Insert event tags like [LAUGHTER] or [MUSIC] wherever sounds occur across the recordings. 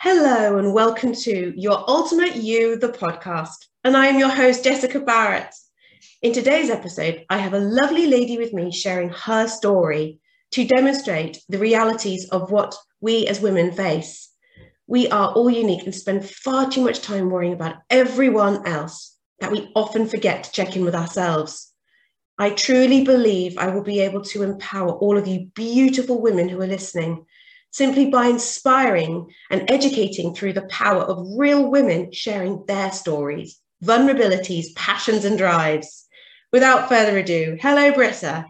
Hello, and welcome to Your Ultimate You, the podcast. And I am your host, Jessica Barrett. In today's episode, I have a lovely lady with me sharing her story to demonstrate the realities of what we as women face. We are all unique and spend far too much time worrying about everyone else that we often forget to check in with ourselves. I truly believe I will be able to empower all of you beautiful women who are listening simply by inspiring and educating through the power of real women sharing their stories, vulnerabilities, passions, and drives. Without further ado, hello, Britta.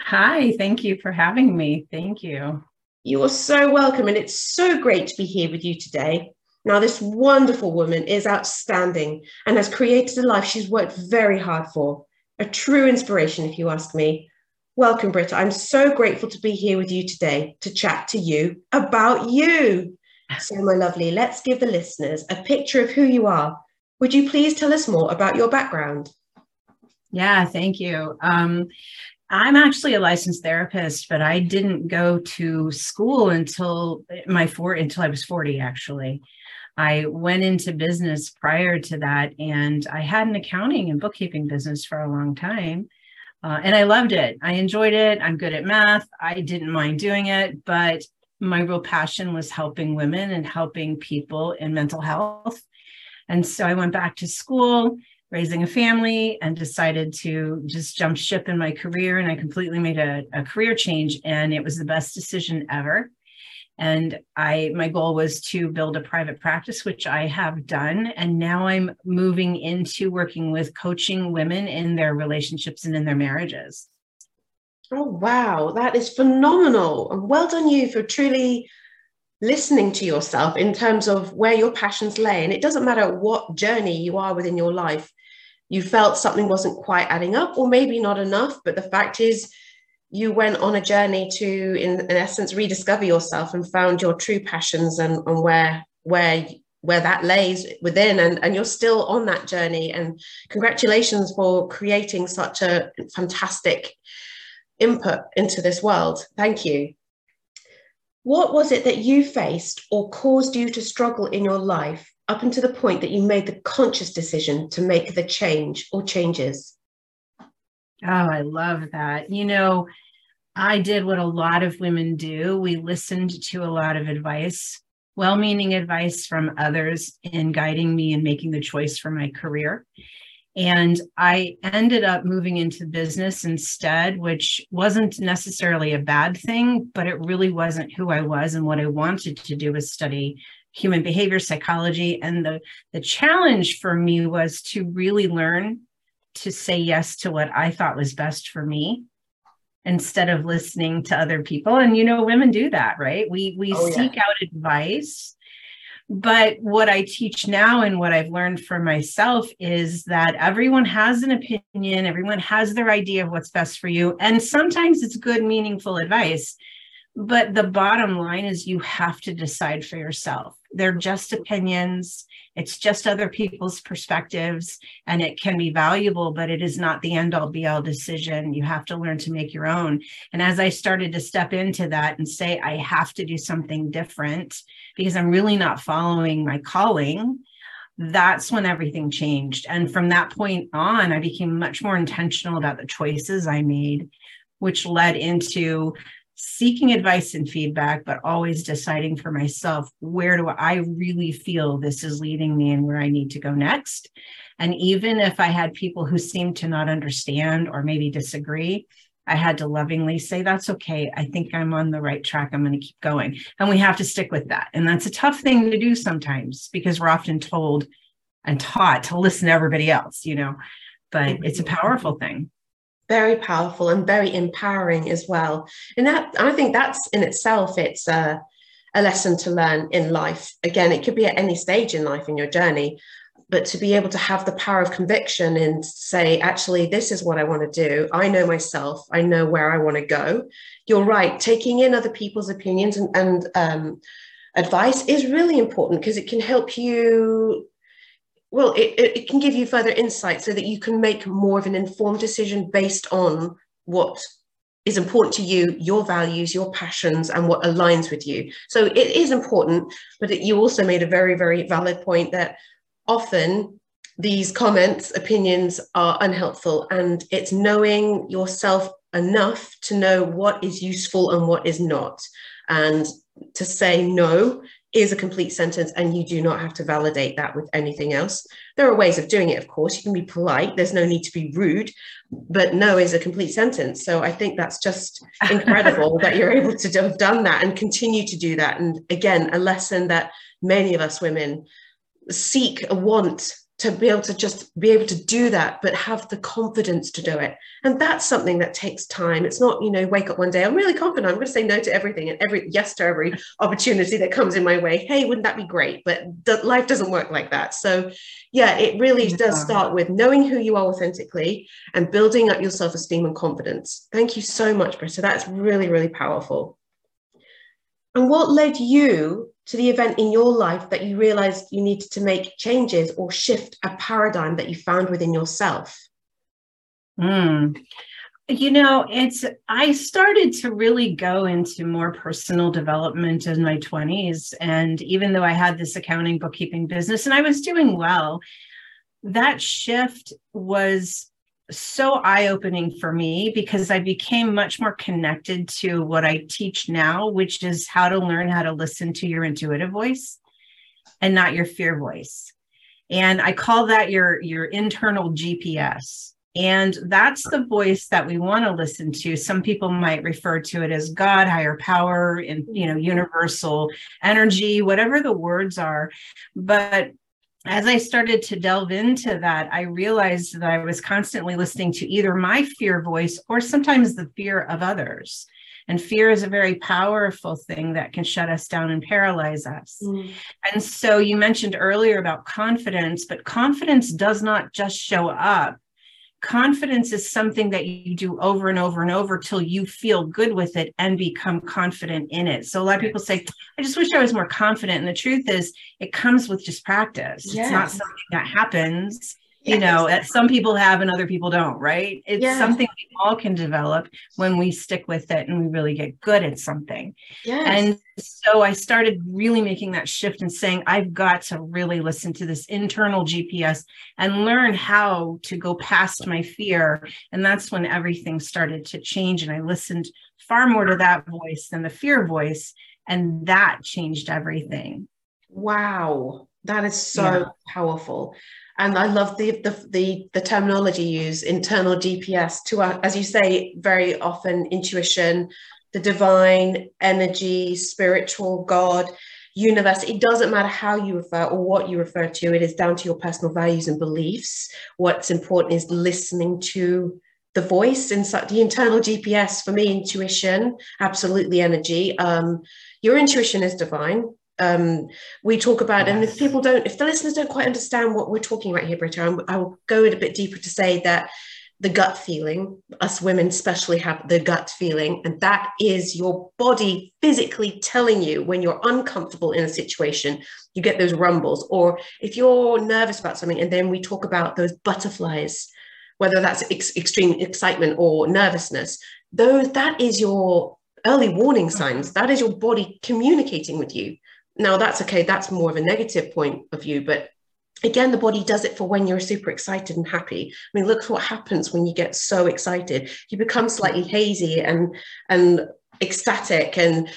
Hi, thank you for having me. Thank you. You are so welcome, and it's so great to be here with you today. Now, this wonderful woman is outstanding and has created a life she's worked very hard for. A true inspiration, if you ask me. Welcome, Britta. I'm so grateful to be here with you today to chat to you about you. So, my lovely, let's give the listeners a picture of who you are. Would you please tell us more about your background? Yeah, thank you. Um, I'm actually a licensed therapist, but I didn't go to school until my four until I was 40 actually. I went into business prior to that and I had an accounting and bookkeeping business for a long time. Uh, and I loved it. I enjoyed it. I'm good at math. I didn't mind doing it, but my real passion was helping women and helping people in mental health. And so I went back to school, raising a family, and decided to just jump ship in my career. And I completely made a, a career change, and it was the best decision ever and i my goal was to build a private practice which i have done. And now i'm moving into working with coaching women in their relationships and in their marriages. Oh wow. That is phenomenal. And well done you for truly listening to yourself in terms of where your passions lay. And it doesn't matter what journey you are within your life you felt something wasn't quite adding up or maybe not enough. But the fact is you went on a journey to in, in essence rediscover yourself and found your true passions and, and where where where that lays within. And, and you're still on that journey. And congratulations for creating such a fantastic input into this world. Thank you. What was it that you faced or caused you to struggle in your life up until the point that you made the conscious decision to make the change or changes Oh, I love that. You know, I did what a lot of women do. We listened to a lot of advice, well meaning advice from others in guiding me and making the choice for my career. And I ended up moving into business instead, which wasn't necessarily a bad thing, but it really wasn't who I was. And what I wanted to do was study human behavior psychology. And the, the challenge for me was to really learn to say yes to what I thought was best for me instead of listening to other people. And you know women do that right? We we oh, seek yeah. out advice. But what i teach now and what i've learned for myself is that everyone has an opinion everyone has their idea of what's best for you. And sometimes it's good meaningful advice but the bottom line is you have to decide for yourself they're just opinions it's just other people's perspectives and it can be valuable, but it is not the end all be all decision. You have to learn to make your own. And as I started to step into that and say, I have to do something different because I'm really not following my calling, that's when everything changed. And from that point on, I became much more intentional about the choices I made, which led into seeking advice and feedback, but always deciding for myself where do I really feel this is leading me and where I need to go next. And even if I had people who seemed to not understand or maybe disagree, I had to lovingly say, That's okay. I think I'm on the right track. I'm going to keep going. And we have to stick with that. And that's a tough thing to do sometimes because we're often told and taught to listen to everybody else, you know, but it's a mm-hmm. powerful thing very powerful and very empowering as well. And that I think that's in itself it's a, a lesson to learn in life. Again, it could be at any stage in life in your journey, but to be able to have the power of conviction and say, actually, this is what I want to do. I know myself. I know where I want to go. You're right. Taking in other people's opinions and, and um, advice is really important because it can help you well, it, it can give you further insight so that you can make more of an informed decision based on what is important to you, your values, your passions, and what aligns with you. So it is important, but it, you also made a very, very valid point that often these comments, opinions are unhelpful, and it's knowing yourself enough to know what is useful and what is not. And to say no is a complete sentence and you do not have to validate that with anything else. There are ways of doing it, of course. You can be polite, there's no need to be rude, but no is a complete sentence. So I think that's just [LAUGHS] incredible that you're able to have done that and continue to do that. And again, a lesson that many of us women seek, want to be able to just be able to do that but have the confidence to do it. And that's something that takes time. It's not you know wake up one day i'm really confident. I'm going to say no to everything and every yes to every opportunity that comes in my way. Hey wouldn't that be great? But life doesn't work like that. So yeah it really does start with knowing who you are authentically and building up your self-esteem and confidence. Thank you so much britta that's really really powerful. And what led you to the event in your life that you realized you needed to make changes or shift a paradigm that you found within yourself? Mm. You know, it's, I started to really go into more personal development in my 20s. And even though I had this accounting bookkeeping business and I was doing well, that shift was so eye opening for me because I became much more connected to what I teach now, which is how to learn how to listen to your intuitive voice and not your fear voice. And I call that your your internal GPS. And that's the voice that we want to listen to. Some people might refer to it as God, higher power, and you know, universal energy, whatever the words are. But as I started to delve into that, I realized that I was constantly listening to either my fear voice or sometimes the fear of others. And fear is a very powerful thing that can shut us down and paralyze us. Mm. And so you mentioned earlier about confidence, but confidence does not just show up confidence is something that you do over and over and over till you feel good with it and become confident in it. So a lot of people say, I just wish I was more confident. And the truth is, it comes with just practice. Yes. It's not something that happens you know that some people have and other people don't right? It's yes. something we all can develop when we stick with it and we really get good at something. Yes. and so i started really making that shift and saying i've got to really listen to this internal gps and learn how to go past my fear. And that's when everything started to change and i listened far more to that voice than the fear voice and that changed everything. Wow. That is so yeah. powerful and I love the, the the the, terminology used internal GPS to uh, as you say very often intuition, the divine energy, spiritual God, universe. It doesn't matter how you refer or what you refer to. It is down to your personal values and beliefs. What's important is listening to the voice inside the internal GPS. For me, intuition, absolutely energy. Um, your intuition is divine um, we talk about, and if people don't, if the listeners don't quite understand what we're talking about here, Britta, I will go in a bit deeper to say that the gut feeling, us women especially have the gut feeling, and that is your body physically telling you when you're uncomfortable in a situation, you get those rumbles, or if you're nervous about something, and then we talk about those butterflies, whether that's ex- extreme excitement or nervousness, those that is your early warning signs. That is your body communicating with you now that's okay that's more of a negative point of view but again the body does it for when you're super excited and happy. I mean look what happens when you get so excited. You become slightly hazy and and ecstatic and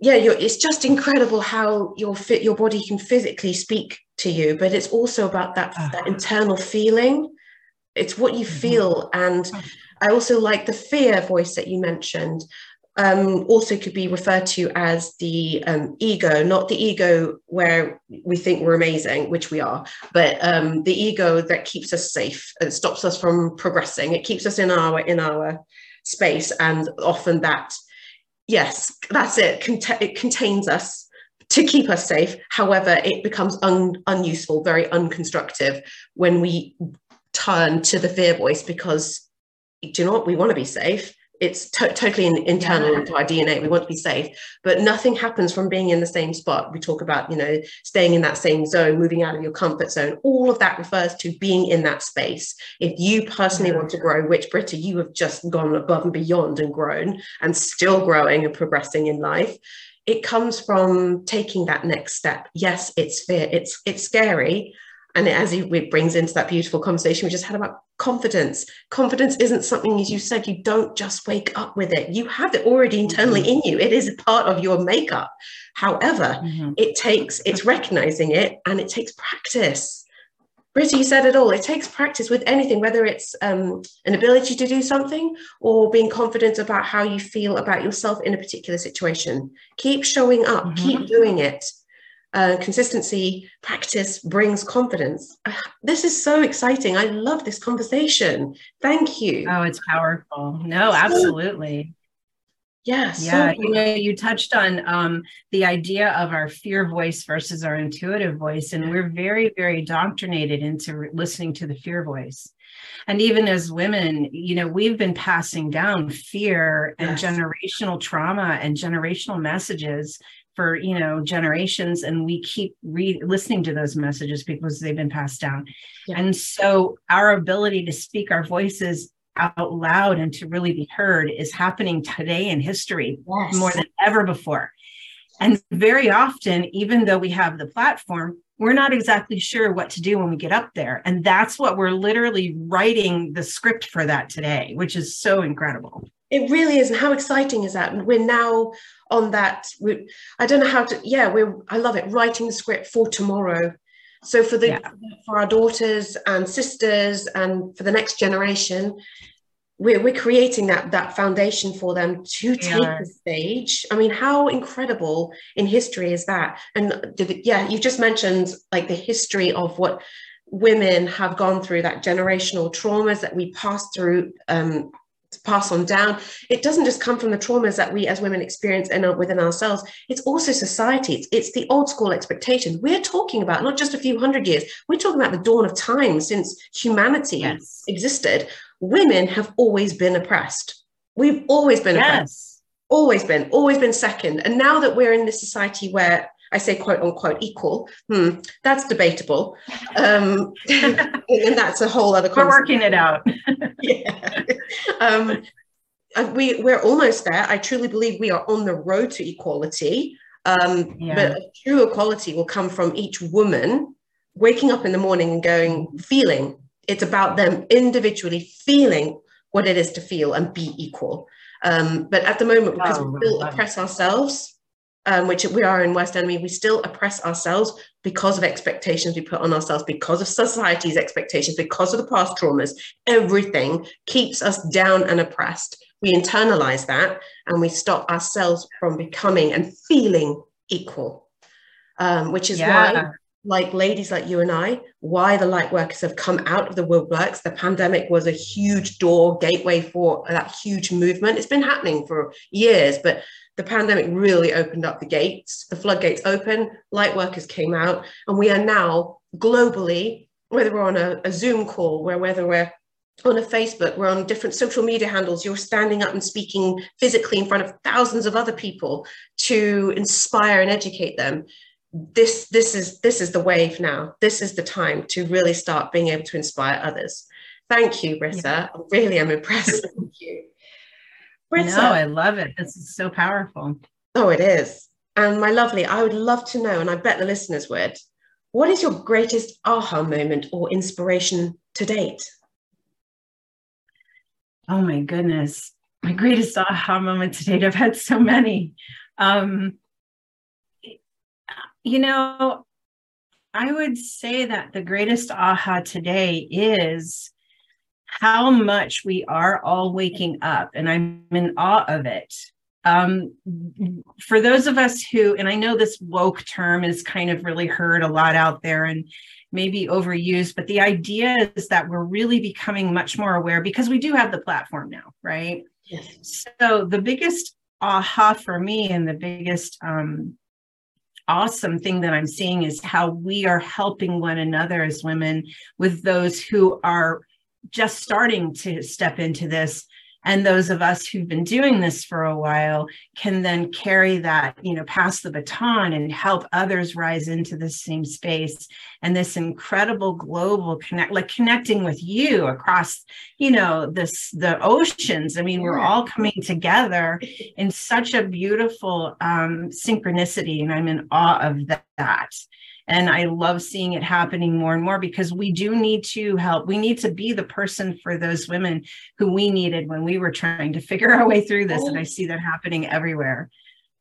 yeah it's just incredible how your fit your body can physically speak to you but it's also about that uh that internal feeling. It's what you mm-hmm. feel and i also like the fear voice that you mentioned um, also could be referred to as the um, ego, not the ego where we think we're amazing, which we are, but um, the ego that keeps us safe and stops us from progressing. It keeps us in our in our space, and often that, yes, that's it. Cont- it contains us to keep us safe. However, it becomes un- unuseful, very unconstructive when we turn to the fear voice because do you know what we want to be safe it's to- totally in, internal yeah. into our dna we want to be safe but nothing happens from being in the same spot. We talk about you know staying in that same zone moving out of your comfort zone. All of that refers to being in that space. If you personally want to grow which britta you have just gone above and beyond and grown and still growing and progressing in life it comes from taking that next step. Yes it's fear. It's it's scary. And it, as it brings into that beautiful conversation we just had about confidence confidence isn't something as you said you don't just wake up with it you have it already internally mm-hmm. in you it is a part of your makeup however mm-hmm. it takes it's recognizing it and it takes practice Britta, you said it all. It takes practice with anything, whether it's um, an ability to do something or being confident about how you feel about yourself in a particular situation. Keep showing up, mm-hmm. keep doing it uh, consistency practice brings confidence. [SIGHS] This is so exciting. I love this conversation. Thank you. Oh it's powerful. No absolutely. Yes yeah so you know you touched on um, the idea of our fear voice versus our intuitive voice and we're very very indoctrinated into re- listening to the fear voice. And even as women you know we've been passing down fear and yes. generational trauma and generational messages for you know generations and we keep re- listening to those messages because they've been passed down yeah. and so our ability to speak our voices out loud and to really be heard is happening today in history yes. more than ever before and very often even though we have the platform we're not exactly sure what to do when we get up there and that's what we're literally writing the script for that today which is so incredible it really is and how exciting is that and we're now on that we, i don't know how to yeah we're i love it writing the script for tomorrow so for the yeah. for our daughters and sisters and for the next generation we're, we're creating that that foundation for them to take yeah. the stage i mean how incredible in history is that and yeah you just mentioned like the history of what women have gone through that generational traumas that we pass through um, pass on down it doesn't just come from the traumas that we as women experience in, within ourselves it's also society it's, it's the old school expectations we're talking about not just a few hundred years we're talking about the dawn of time since humanity yes. existed women have always been oppressed we've always been yes. oppressed always been always been second and now that we're in this society where I say quote unquote equal. Hmm, that's debatable. [LAUGHS] Um, [LAUGHS] and that's a whole other concept. We're working it out. [LAUGHS] yeah. Um, we, we're almost there. I truly believe we are on the road to equality. Um, yeah. But true equality will come from each woman waking up in the morning and going, feeling. It's about them individually feeling what it is to feel and be equal. Um, but at the moment, because oh, we still oppress ourselves, um, which we are in West End, we still oppress ourselves because of expectations we put on ourselves, because of society's expectations, because of the past traumas. Everything keeps us down and oppressed. We internalize that and we stop ourselves from becoming and feeling equal, um, which is yeah. why like ladies like you and I, why the light workers have come out of the woodworks. The pandemic was a huge door gateway for that huge movement. It's been happening for years, but the pandemic really opened up the gates, the floodgates open, light workers came out, and we are now globally, whether we're on a, a Zoom call, where whether we're on a Facebook, we're on different social media handles, you're standing up and speaking physically in front of thousands of other people to inspire and educate them. This, this is this is the wave now. This is the time to really start being able to inspire others. Thank you, Britta. Yeah. I really am impressed. Thank you. Britta. No, I love it. This is so powerful. Oh, it is. And my lovely, I would love to know, and I bet the listeners would, what is your greatest aha moment or inspiration to date? Oh my goodness. My greatest aha moment to date. I've had so many. Um, you know, I would say that the greatest aha today is how much we are all waking up, and I'm in awe of it. Um, for those of us who, and I know this woke term is kind of really heard a lot out there and maybe overused, but the idea is that we're really becoming much more aware because we do have the platform now, right? Yes. So the biggest aha for me and the biggest um, awesome thing that I'm seeing is how we are helping one another as women with those who are just starting to step into this. And those of us who've been doing this for a while can then carry that you know pass the baton and help others rise into the same space and this incredible global connect like connecting with you across you know this the oceans. I mean we're all coming together in such a beautiful um, synchronicity and i'm in awe of that and I love seeing it happening more and more because we do need to help. We need to be the person for those women who we needed when we were trying to [LAUGHS] figure our way through this. And I see that happening everywhere.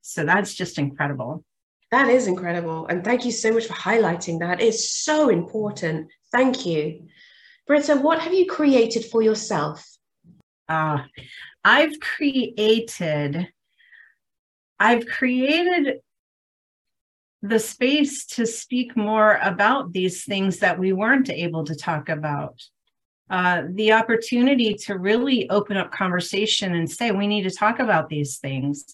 So that's just incredible. That is incredible. And thank you so much for highlighting that. It's so important. Thank you. Britta, what have you created for yourself? Uh, I've created, I've created the space to speak more about these things that we weren't able to talk about. Uh, the opportunity to really open up conversation and say, we need to talk about these things.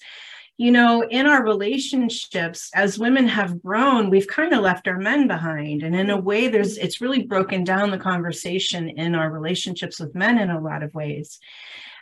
You know, in our relationships, as women have grown, we've kind of left our men behind. And in a way, there's it's really broken down the conversation in our relationships with men in a lot of ways.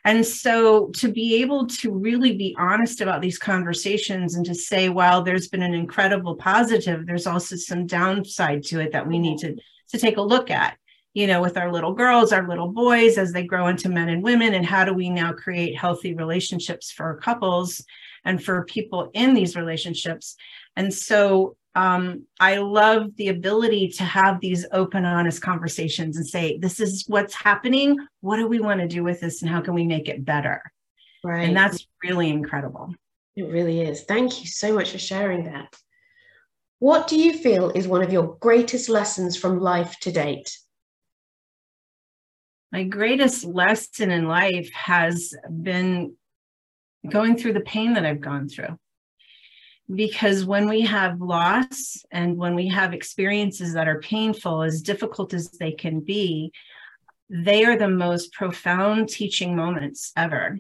And so to be able to really be honest about these conversations and to say, while there's been an incredible positive, there's also some downside to it that we need to, to take a look at, you know, with our little girls, our little boys as they grow into men and women. And how do we now create healthy relationships for couples and for people in these relationships? And so um, I love the ability to have these open, honest conversations and say, this is what's happening. What do we want to do with this? And how can we make it better? Right. And that's really incredible. It really is. Thank you so much for sharing that. What do you feel is one of your greatest lessons from life to date? My greatest lesson in life has been going through the pain that I've gone through because when we have loss and when we have experiences that are painful, as difficult as they can be, they are the most profound teaching moments ever.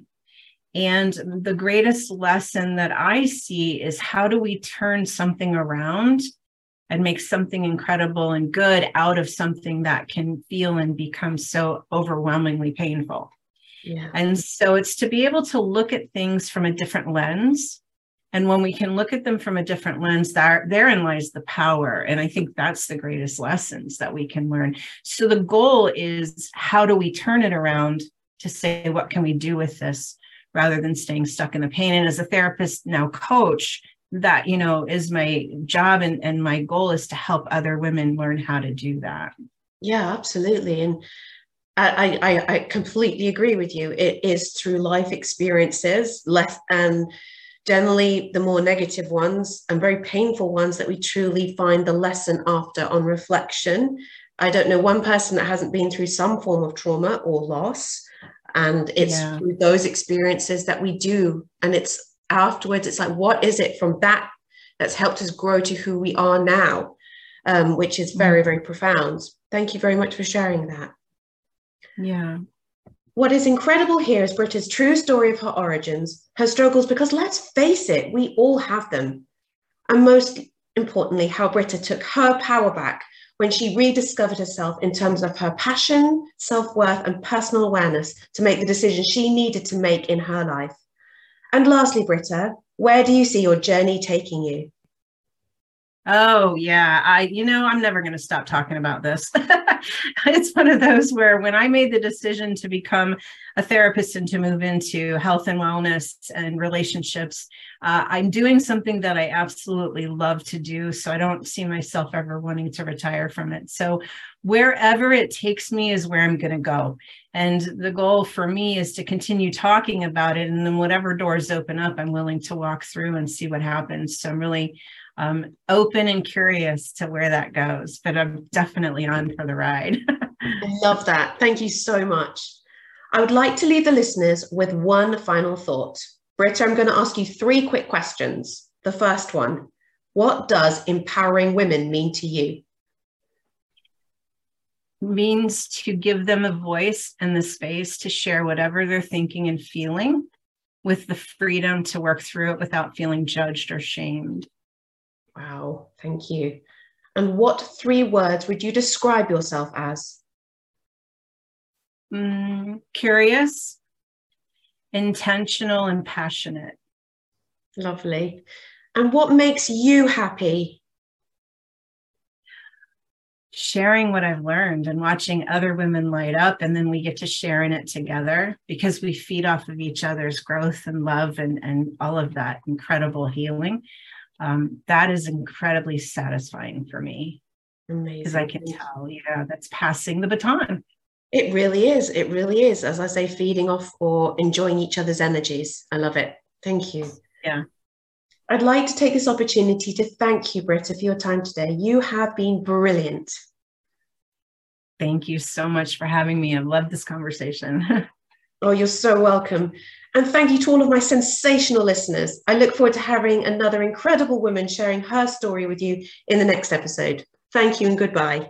And the greatest lesson that I see is how do we turn something around and make something incredible and good out of something that can feel and become so overwhelmingly painful. Yeah. And so it's to be able to look at things from a different lens and when we can look at them from a different lens, there, therein lies the power. And I think that's the greatest lessons that we can learn. So the goal is how do we turn it around to say, what can we do with this rather than staying stuck in the pain? And as a therapist, now coach, that you know is my job and, and my goal is to help other women learn how to do that yeah absolutely and I, I, I completely agree with you. It is through life experiences, less and generally the more negative ones and very painful ones that we truly find the lesson after on reflection. I don't know one person that hasn't been through some form of trauma or loss. And it's yeah. through those experiences that we do. And it's afterwards, it's like, what is it from that that's helped us grow to who we are now? Um, which is very, mm. very profound. Thank you very much for sharing that. Yeah. What is incredible here is Britta's true story of her origins, her struggles, because let's face it, we all have them. And most importantly, how Britta took her power back when she rediscovered herself in terms of her passion, self worth, and personal awareness to make the decision she needed to make in her life. And lastly, Britta, where do you see your journey taking you? Oh yeah, I you know I'm never going to stop talking about this. [LAUGHS] it's one of those where when I made the decision to become a therapist and to move into health and wellness and relationships, uh, I'm doing something that I absolutely love to do. So I don't see myself ever wanting to retire from it. So wherever it takes me is where I'm going to go. And the goal for me is to continue talking about it. And then whatever doors open up, I'm willing to walk through and see what happens. So I'm really um, open and curious to where that goes, but I'm definitely on for the ride. [LAUGHS] I love that. Thank you so much. I would like to leave the listeners with one final thought. Britta, I'm going to ask you three quick questions. The first one What does empowering women mean to you? Means to give them a voice and the space to share whatever they're thinking and feeling with the freedom to work through it without feeling judged or shamed. Wow, thank you. And what three words would you describe yourself as? Mm, curious, intentional and passionate. Lovely. And what makes you happy? Sharing what I've learned and watching other women light up. And then we get to share in it together because we feed off of each other's growth and love and, and all of that incredible healing. Um, that is incredibly satisfying for me. Because I can tell, yeah, that's passing the baton. It really is. It really is. As I say, feeding off or enjoying each other's energies. I love it. Thank you. Yeah. I'd like to take this opportunity to thank you, Britta, for your time today. You have been brilliant. Thank you so much for having me. I've loved this conversation. [LAUGHS] oh, you're so welcome. And thank you to all of my sensational listeners. I look forward to having another incredible woman sharing her story with you in the next episode. Thank you and goodbye.